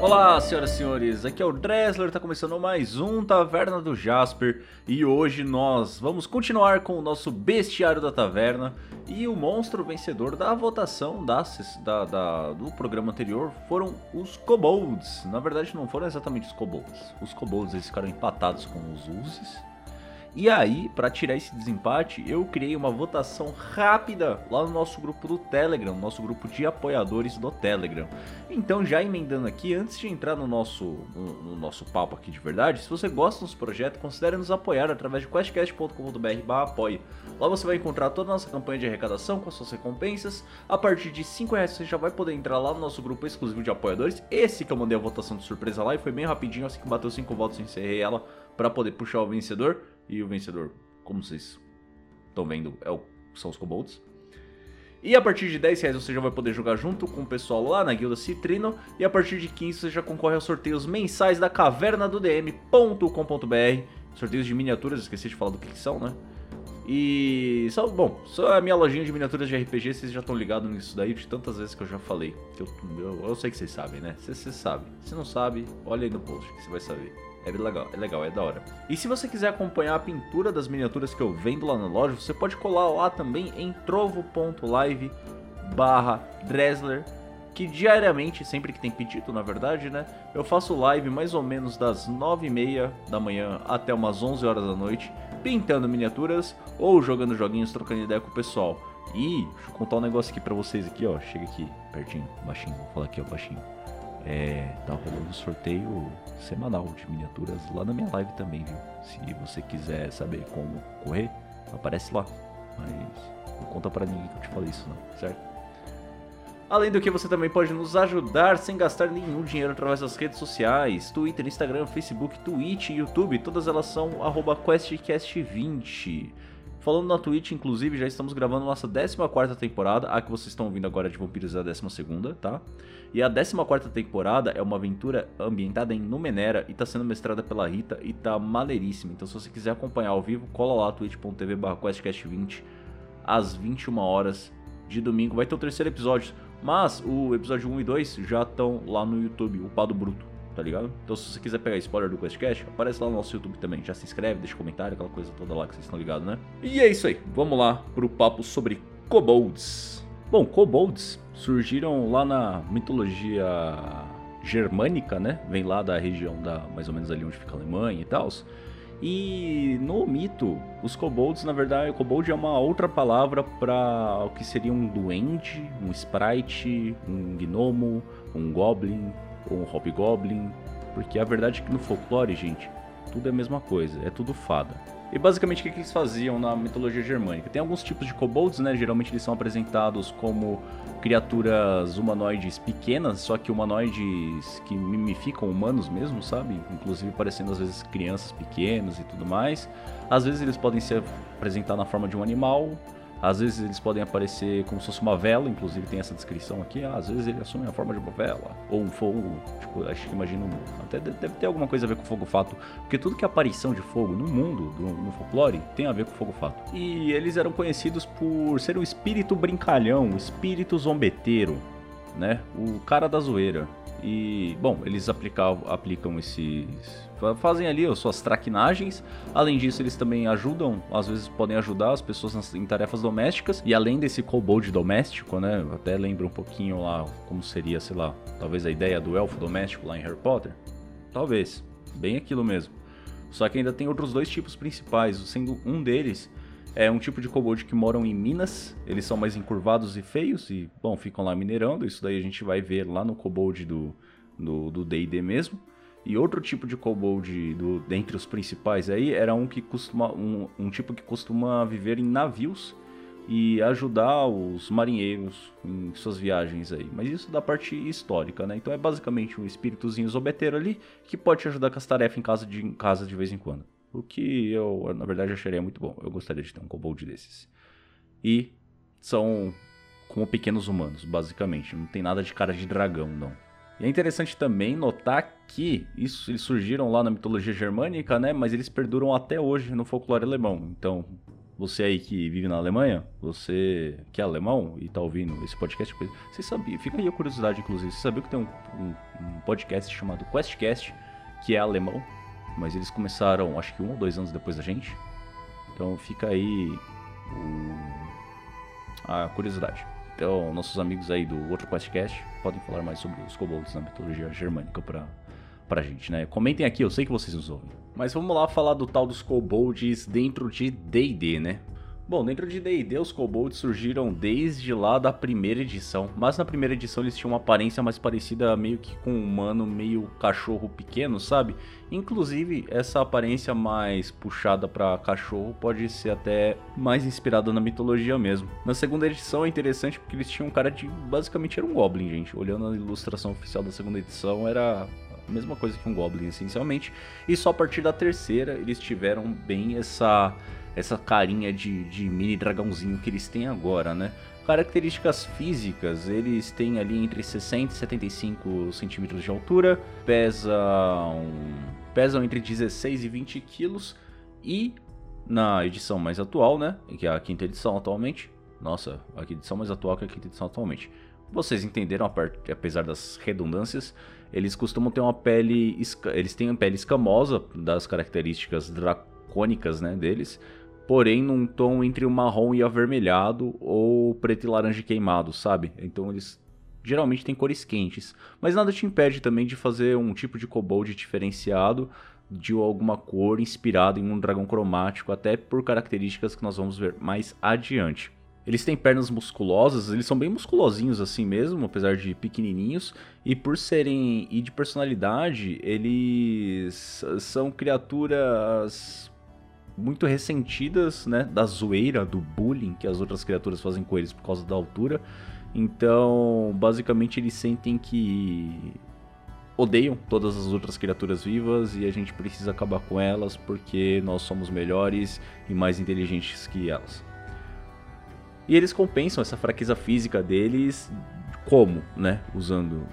Olá, senhoras e senhores, aqui é o Dressler, está começando mais um Taverna do Jasper. E hoje nós vamos continuar com o nosso bestiário da taverna e o monstro vencedor da votação da, da, da, do programa anterior foram os Kobolds. Na verdade não foram exatamente os Kobolds, os Kobolds eles ficaram empatados com os Uzis e aí, para tirar esse desempate, eu criei uma votação rápida lá no nosso grupo do Telegram, nosso grupo de apoiadores do Telegram. Então, já emendando aqui, antes de entrar no nosso, no, no nosso papo aqui de verdade, se você gosta dos projetos, considere nos apoiar através de questcast.com.br apoie. Lá você vai encontrar toda a nossa campanha de arrecadação com as suas recompensas. A partir de 5 reais você já vai poder entrar lá no nosso grupo exclusivo de apoiadores. Esse que eu mandei a votação de surpresa lá e foi bem rapidinho, assim que bateu 5 votos eu encerrei ela para poder puxar o vencedor. E o vencedor, como vocês estão vendo, é o, são os Kobolds. E a partir de 10 reais você já vai poder jogar junto com o pessoal lá na Guilda Citrino. E a partir de 15 você já concorre aos sorteios mensais da caverna do DM.com.br. Sorteios de miniaturas, esqueci de falar do que, que são, né? E só, bom, só a minha lojinha de miniaturas de RPG, vocês já estão ligados nisso daí de tantas vezes que eu já falei. Eu, eu, eu sei que vocês sabem, né? Vocês sabem. Se não sabe, olha aí no post que você vai saber. É legal, é legal, é da hora. E se você quiser acompanhar a pintura das miniaturas que eu vendo lá na loja, você pode colar lá também em trovo.live barra Dresler, que diariamente, sempre que tem pedido na verdade, né, eu faço live mais ou menos das 9h30 da manhã até umas 11 horas da noite, pintando miniaturas ou jogando joguinhos, trocando ideia com o pessoal. E, deixa eu contar um negócio aqui pra vocês aqui, ó, chega aqui, pertinho, baixinho, vou falar aqui, ó, baixinho. É, tá rolando sorteio semanal de miniaturas lá na minha live também, viu? Se você quiser saber como correr, aparece lá. Mas não conta pra ninguém que eu te falei isso não, certo? Além do que você também pode nos ajudar sem gastar nenhum dinheiro através das redes sociais, Twitter, Instagram, Facebook, Twitch, YouTube, todas elas são QuestCast20. Falando na Twitch, inclusive, já estamos gravando nossa 14 temporada. A que vocês estão ouvindo agora de Vampiros é a 12, tá? E a 14 temporada é uma aventura ambientada em Numenera e tá sendo mestrada pela Rita e tá maneiríssima. Então, se você quiser acompanhar ao vivo, cola lá twitch.tv questcast20 às 21 horas de domingo. Vai ter o terceiro episódio, mas o episódio 1 e 2 já estão lá no YouTube, o Pado Bruto tá ligado? Então se você quiser pegar spoiler do QuestCast, aparece lá no nosso YouTube também. Já se inscreve, deixa comentário, aquela coisa toda lá que vocês estão ligados, né? E é isso aí, vamos lá pro papo sobre kobolds. Bom, kobolds surgiram lá na mitologia germânica, né? Vem lá da região da mais ou menos ali onde fica a Alemanha e tal. E no mito, os kobolds, na verdade, kobold é uma outra palavra para o que seria um duende, um sprite, um gnomo, um goblin, ou um hobgoblin, porque a verdade é que no folclore, gente, tudo é a mesma coisa, é tudo fada. E basicamente o que, eles faziam na mitologia germânica? Tem alguns tipos de kobolds, né? Geralmente eles são apresentados como criaturas humanoides pequenas, só que humanoides que mimificam humanos mesmo, sabe? Inclusive parecendo às vezes crianças pequenas e tudo mais. Às vezes eles podem ser apresentados na forma de um animal, às vezes eles podem aparecer como se fosse uma vela, inclusive tem essa descrição aqui. Ah, às vezes ele assume a forma de uma vela. Ou um fogo, tipo, acho que imagino. Até deve ter alguma coisa a ver com fogo fato. Porque tudo que é aparição de fogo no mundo, no folclore, tem a ver com fogo fato. E eles eram conhecidos por ser o espírito brincalhão, o espírito zombeteiro, né? O cara da zoeira. E, bom, eles aplicavam, aplicam esses. Fazem ali as suas traquinagens. Além disso, eles também ajudam, às vezes podem ajudar as pessoas nas, em tarefas domésticas. E além desse kobold doméstico, né? Até lembra um pouquinho lá como seria, sei lá, talvez a ideia do elfo doméstico lá em Harry Potter. Talvez. Bem aquilo mesmo. Só que ainda tem outros dois tipos principais, sendo um deles é um tipo de kobold que moram em minas, eles são mais encurvados e feios e, bom, ficam lá minerando. Isso daí a gente vai ver lá no kobold do D&D mesmo. E outro tipo de kobold do, dentre os principais aí era um que costuma um, um tipo que costuma viver em navios e ajudar os marinheiros em suas viagens aí. Mas isso da parte histórica, né? Então é basicamente um espíritozinho zobeteiro ali que pode te ajudar com as tarefas em casa de, em casa de vez em quando. O que eu, na verdade, acharia muito bom. Eu gostaria de ter um kobold desses. E são como pequenos humanos, basicamente. Não tem nada de cara de dragão, não. E é interessante também notar que isso, eles surgiram lá na mitologia germânica, né? Mas eles perduram até hoje no folclore alemão. Então, você aí que vive na Alemanha, você que é alemão e tá ouvindo esse podcast, você sabia, fica aí a curiosidade, inclusive, você sabia que tem um, um, um podcast chamado QuestCast, que é alemão, mas eles começaram, acho que um ou dois anos depois da gente. Então fica aí a curiosidade. Então, nossos amigos aí do outro QuestCast podem falar mais sobre os kobolds na mitologia germânica pra, pra gente, né? Comentem aqui, eu sei que vocês nos ouvem. Mas vamos lá falar do tal dos kobolds dentro de D&D, né? Bom, dentro de D&D os kobolds surgiram desde lá da primeira edição, mas na primeira edição eles tinham uma aparência mais parecida meio que com um humano, meio cachorro pequeno, sabe? Inclusive, essa aparência mais puxada para cachorro pode ser até mais inspirada na mitologia mesmo. Na segunda edição é interessante porque eles tinham um cara de basicamente era um goblin, gente. Olhando a ilustração oficial da segunda edição, era a mesma coisa que um goblin essencialmente, e só a partir da terceira eles tiveram bem essa essa carinha de, de mini dragãozinho que eles têm agora, né? Características físicas, eles têm ali entre 60 e 75 centímetros de altura, pesam, pesam entre 16 e 20 quilos e na edição mais atual, né, que é a quinta edição atualmente, nossa, a edição mais atual que a quinta edição atualmente, vocês entenderam, apesar das redundâncias, eles costumam ter uma pele, eles têm uma pele escamosa das características dracônicas, né, deles, porém num tom entre o marrom e avermelhado ou preto e laranja queimado, sabe? Então eles geralmente têm cores quentes, mas nada te impede também de fazer um tipo de kobold diferenciado de alguma cor inspirado em um dragão cromático, até por características que nós vamos ver mais adiante. Eles têm pernas musculosas, eles são bem musculosinhos assim mesmo, apesar de pequenininhos, e por serem e de personalidade, eles são criaturas muito ressentidas, né, da zoeira, do bullying que as outras criaturas fazem com eles por causa da altura. Então, basicamente eles sentem que odeiam todas as outras criaturas vivas e a gente precisa acabar com elas porque nós somos melhores e mais inteligentes que elas. E eles compensam essa fraqueza física deles como, né, usando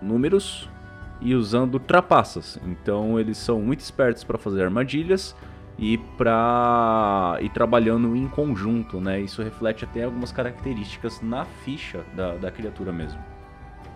números e usando trapaças. Então, eles são muito espertos para fazer armadilhas e para ir trabalhando em conjunto, né? Isso reflete até algumas características na ficha da, da criatura mesmo.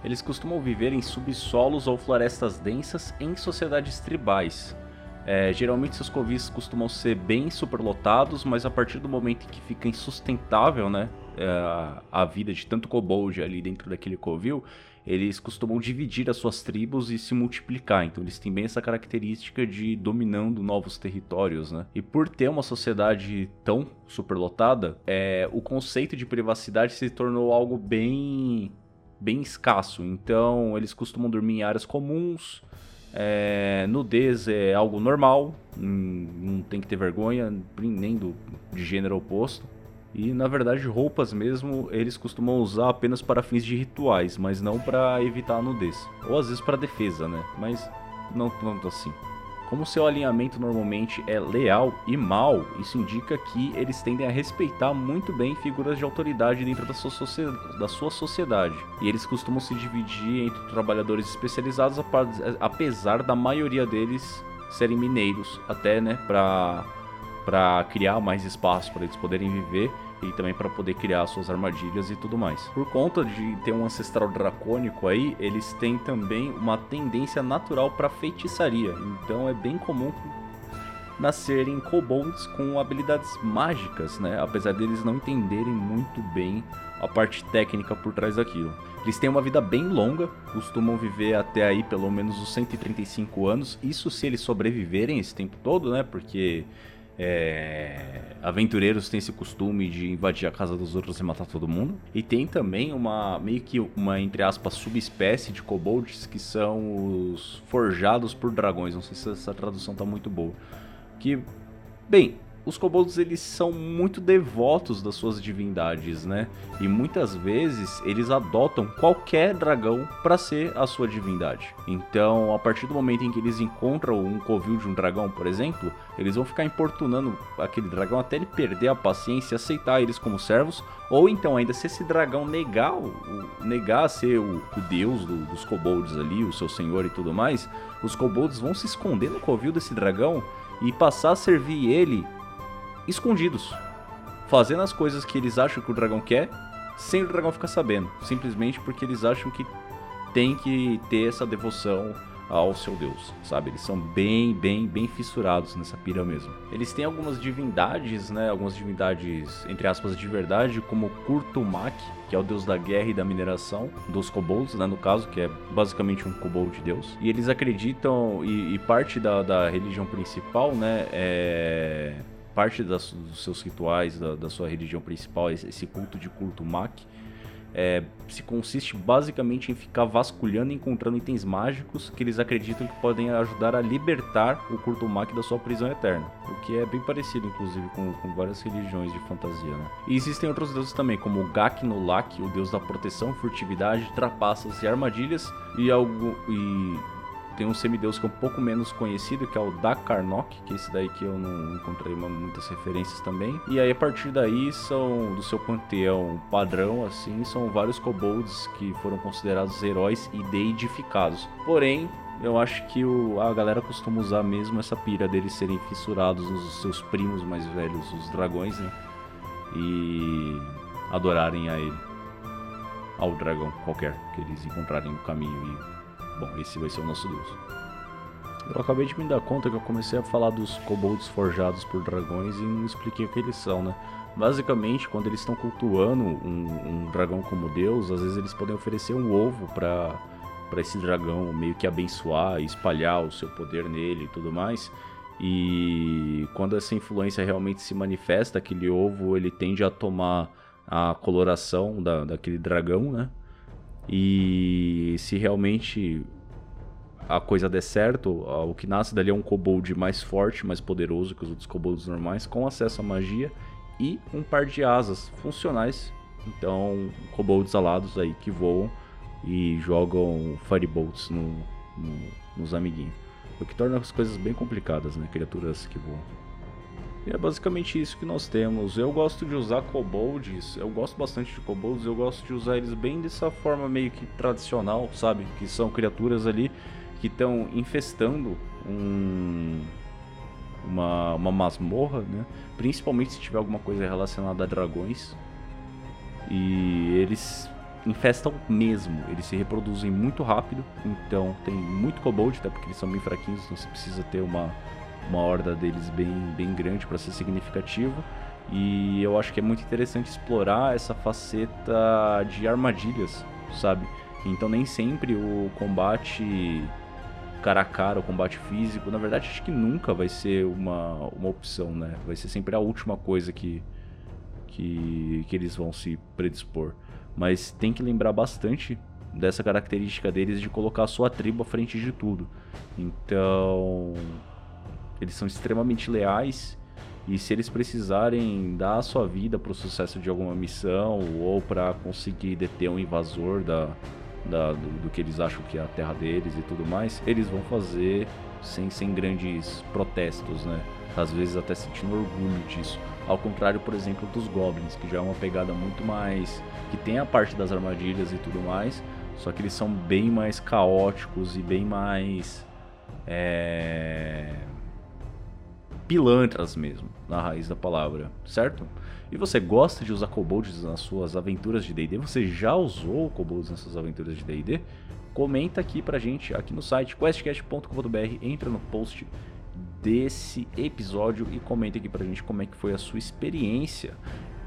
Eles costumam viver em subsolos ou florestas densas em sociedades tribais. É, geralmente seus covis costumam ser bem superlotados, mas a partir do momento em que fica insustentável, né, é, a vida de tanto kobold ali dentro daquele covil, eles costumam dividir as suas tribos e se multiplicar. Então eles têm bem essa característica de dominando novos territórios, né? E por ter uma sociedade tão superlotada, é, o conceito de privacidade se tornou algo bem bem escasso. Então eles costumam dormir em áreas comuns. É, nudez é algo normal, não tem que ter vergonha nem do de gênero oposto. E na verdade, roupas mesmo eles costumam usar apenas para fins de rituais, mas não para evitar a nudez. Ou às vezes para defesa, né? Mas não tanto assim. Como seu alinhamento normalmente é leal e mal, isso indica que eles tendem a respeitar muito bem figuras de autoridade dentro da sua, da sua sociedade. E eles costumam se dividir entre trabalhadores especializados, apesar da maioria deles serem mineiros, até né, para para criar mais espaço para eles poderem viver e também para poder criar suas armadilhas e tudo mais. Por conta de ter um ancestral dracônico aí, eles têm também uma tendência natural para feitiçaria. Então é bem comum nascerem kobolds com habilidades mágicas, né? Apesar deles não entenderem muito bem a parte técnica por trás daquilo. Eles têm uma vida bem longa, costumam viver até aí pelo menos os 135 anos. Isso se eles sobreviverem esse tempo todo, né? Porque é, aventureiros têm esse costume de invadir a casa dos outros e matar todo mundo. E tem também uma, meio que uma, entre aspas, subespécie de kobolds que são os forjados por dragões. Não sei se essa tradução tá muito boa. Que, bem, os kobolds eles são muito devotos das suas divindades, né? E muitas vezes eles adotam qualquer dragão para ser a sua divindade. Então, a partir do momento em que eles encontram um covil de um dragão, por exemplo, eles vão ficar importunando aquele dragão até ele perder a paciência e aceitar eles como servos, ou então ainda se esse dragão negar, negar ser o, o deus do, dos kobolds ali, o seu senhor e tudo mais, os kobolds vão se esconder no covil desse dragão e passar a servir ele escondidos. fazendo as coisas que eles acham que o dragão quer, sem o dragão ficar sabendo. Simplesmente porque eles acham que tem que ter essa devoção ao seu deus, sabe? Eles são bem, bem, bem fissurados nessa pira mesmo. Eles têm algumas divindades, né? Algumas divindades, entre aspas, de verdade, como Kurtumak, que é o deus da guerra e da mineração, dos kobolds, né? No caso, que é basicamente um kobold deus. E eles acreditam, e, e parte da, da religião principal, né? É parte das, dos seus rituais, da, da, sua religião principal, esse culto de Kurtumak, é, se consiste basicamente em ficar vasculhando e encontrando itens mágicos que eles acreditam que podem ajudar a libertar o Kurtumak da sua prisão eterna. O que é bem parecido, inclusive, com, com várias religiões de fantasia. Né? E existem outros deuses também, como o Gak no Lak, o deus da proteção, furtividade, trapaças e armadilhas, e, algo, e tem um semideus que é um pouco menos conhecido, que é o Dakarnok, que é esse daí que eu não encontrei muitas referências também. E aí a partir daí são do seu panteão padrão assim, são vários kobolds que foram considerados heróis e deidificados. Porém, eu acho que o, a galera costuma usar mesmo essa pira deles serem fissurados nos seus primos mais velhos, os dragões, né? E adorarem a ele. Ao dragão qualquer que eles encontrarem no caminho e Bom, esse vai ser o nosso deus. Eu acabei de me dar conta que eu comecei a falar dos kobolds forjados por dragões e não expliquei o que eles são, né? Basicamente, quando eles estão cultuando um, um, dragão como deus, às vezes eles podem oferecer um ovo para para esse dragão meio que abençoar e espalhar o seu poder nele e tudo mais. E quando essa influência realmente se manifesta, aquele ovo ele tende a tomar a coloração da, daquele dragão, né? E se realmente a coisa der certo, o que nasce dali é um kobold mais forte, mais poderoso que os outros kobolds normais, com acesso à magia e um par de asas funcionais. Então, kobolds alados aí que voam e jogam firebolts no, no, nos amiguinhos. O que torna as coisas bem complicadas, né? Criaturas que voam. E é basicamente isso que nós temos. Eu gosto de usar kobolds, eu gosto bastante de kobolds, eu gosto de usar eles bem dessa forma meio que tradicional, sabe? Que são criaturas ali que estão infestando um, uma, uma masmorra, né? Principalmente se tiver alguma coisa relacionada a dragões. E eles infestam mesmo, eles se reproduzem muito rápido, então tem muito kobold, até porque eles são bem fraquinhos, então você precisa ter uma uma horda deles bem, bem grande para ser significativo. E eu acho que é muito interessante explorar essa faceta de armadilhas, sabe? Então nem sempre o combate cara a cara, o combate físico, na verdade acho que nunca vai ser uma, uma opção, né? Vai ser sempre a última coisa que, que, que eles vão se predispor. Mas tem que lembrar bastante dessa característica deles de colocar a sua tribo à frente de tudo. Então, eles são extremamente leais e se eles precisarem dar a sua vida para o sucesso de alguma missão ou para conseguir deter um invasor da, da do, do, que eles acham que é a terra deles e tudo mais, eles vão fazer sem, sem grandes protestos, né? Às vezes até sentindo orgulho disso. Ao contrário, por exemplo, dos Goblins, que já é uma pegada muito mais. que tem a parte das armadilhas e tudo mais, só que eles são bem mais caóticos e bem mais. É pilantras mesmo, na raiz da palavra, certo? E você gosta de usar kobolds nas suas aventuras de D&D? Você já usou kobolds nas suas aventuras de D&D? Comenta aqui pra gente, aqui no site questcast.com.br, entra no post desse episódio e comenta aqui pra gente como é que foi a sua experiência.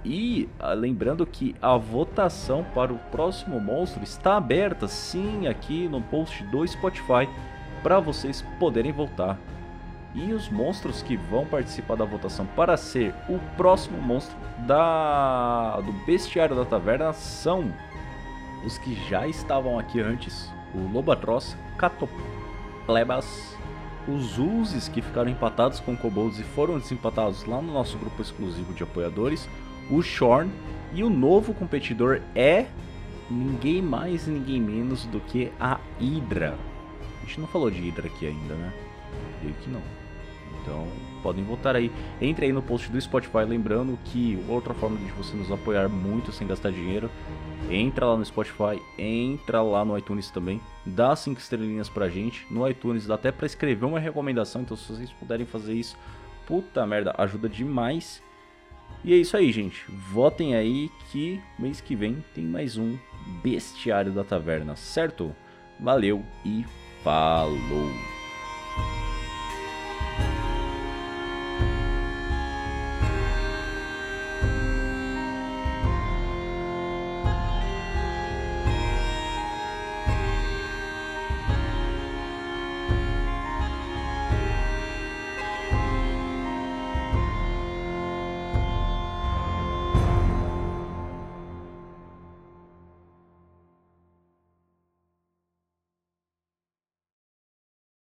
E ah, lembrando que a votação para o próximo monstro está aberta sim aqui no post do Spotify para vocês poderem voltar e os monstros que vão participar da votação para ser o próximo monstro da do bestiário da taverna são os que já estavam aqui antes: o Lobatross, Catoplebas, os Uzes que ficaram empatados com Kobolds e foram desempatados lá no nosso grupo exclusivo de apoiadores, o Shorn e o novo competidor é ninguém mais e ninguém menos do que a Hydra. A gente não falou de Hydra aqui ainda, né? Creio que não. Então, podem voltar aí. Entre aí no post do Spotify, lembrando que outra forma de você nos apoiar muito sem gastar dinheiro, entra lá no Spotify, entra lá no iTunes também, dá cinco estrelinhas pra gente. No iTunes dá até para escrever uma recomendação, então se vocês puderem fazer isso, puta merda, ajuda demais. E é isso aí, gente. Votem aí que mês que vem tem mais um Bestiário da Taverna, certo? Valeu e falou!